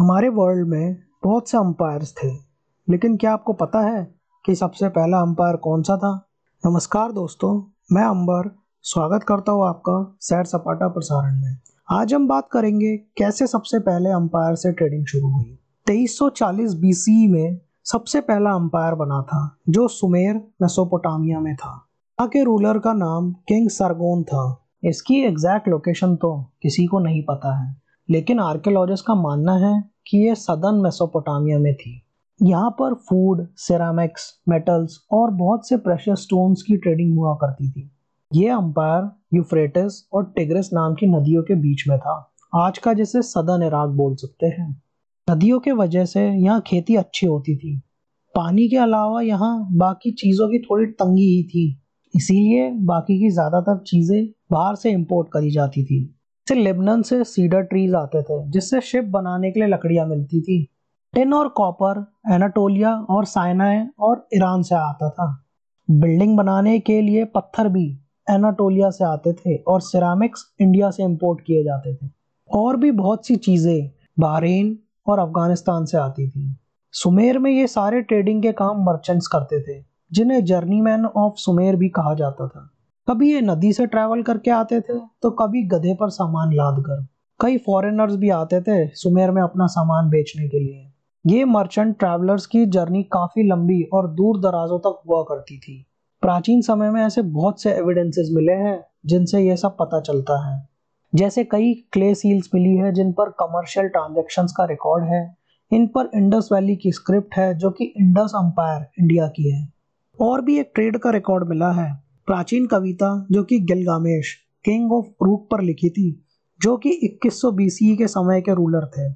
हमारे वर्ल्ड में बहुत से अंपायर्स थे, लेकिन क्या आपको पता है कि सबसे पहला अंपायर कौन सा था? नमस्कार दोस्तों, मैं अंबर, स्वागत करता हूँ आपका सैर सपाटा प्रसारण में। आज हम बात करेंगे कैसे सबसे पहले अंपायर से ट्रेडिंग शुरू हुई। 2340 बीसी में सबसे पहला अंपायर बना था, जो सुमेर मेसोपोटामिया में था। के रूलर का नाम किंग सरगोन था। इसकी एग्जैक्ट लोकेशन तो किसी को नहीं पता है लेकिन आर्कियोलॉजिस्ट का मानना है कि ये सदन मेसोपोटामिया में थी। यहाँ पर फ़ूड सिरामिक्स मेटल्स और बहुत से प्रेशर स्टोन्स की ट्रेडिंग हुआ करती थी। ये अंपायर यूफ्रेटिस और टिग्रिस नाम की नदियों के बीच में था। आज का जिसे सदन इराक बोल सकते हैं। नदियों के वजह से यहाँ खेती अच्छी होती थी। पानी के अलावा यहाँ बाकी चीज़ों की थोड़ी तंगी ही थी। इसीलिए बाकी की ज़्यादातर चीज़ें बाहर से इंपोर्ट करी जाती थी। जैसे लेबनन से सीडर ट्रीज आते थे, जिससे शिप बनाने के लिए लकड़ियाँ मिलती थी। टिन और कॉपर एनाटोलिया और साइनाए और ईरान से आता था। बिल्डिंग बनाने के लिए पत्थर भी एनाटोलिया से आते थे और सिरामिक्स इंडिया से इंपोर्ट किए जाते थे। और भी बहुत सी चीज़ें बहरीन और अफ़गानिस्तान से आती थी। सुमेर में ये सारे ट्रेडिंग के काम मर्चेंट्स करते थे, जिन्हें जर्नीमैन ऑफ़ सुमेर भी कहा जाता था। कभी ये नदी से ट्रैवल करके आते थे तो कभी गधे पर सामान लाद कर। कई फॉरेनर्स भी आते थे सुमेर में अपना सामान बेचने के लिए। ये मर्चेंट ट्रैवलर्स की जर्नी काफ़ी लंबी और दूर दराजों तक हुआ करती थी। प्राचीन समय में ऐसे बहुत से एविडेंसेस मिले हैं, जिनसे ये सब पता चलता है। जैसे कई क्ले सील्स मिली है, जिन पर कमर्शियल ट्रांजेक्शन का रिकॉर्ड है। इन पर इंडस वैली की स्क्रिप्ट है, जो कि इंडस अंपायर इंडिया की है। और भी एक ट्रेड का रिकॉर्ड मिला है। प्राचीन कविता जो कि गिलगामेश, किंग ऑफ़ रूक पर लिखी थी, जो कि 2100 बीसी के समय के रूलर थे।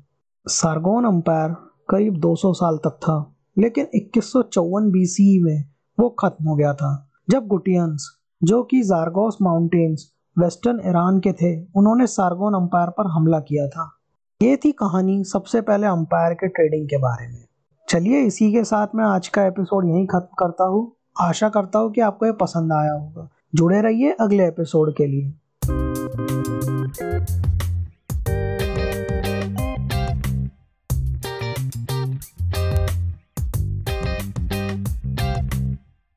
सारगोन अंपायर करीब 200 साल तक था, लेकिन इक्कीस बीसी में वो खत्म हो गया था। जब गुटियंस, जो कि जारगोस माउंटेन्स, वेस्टर्न ईरान के थे, उन्होंने सारगोन अंपायर पर हमला किया था। ये थी कहानी सबसे पहले अंपायर के ट्रेडिंग के बारे में। चलिए इसी के साथ मैं आज का एपिसोड यहीं खत्म करता हूँ। आशा करता हूँ कि आपको ये पसंद आया होगा। जुड़े रहिए अगले एपिसोड के लिए।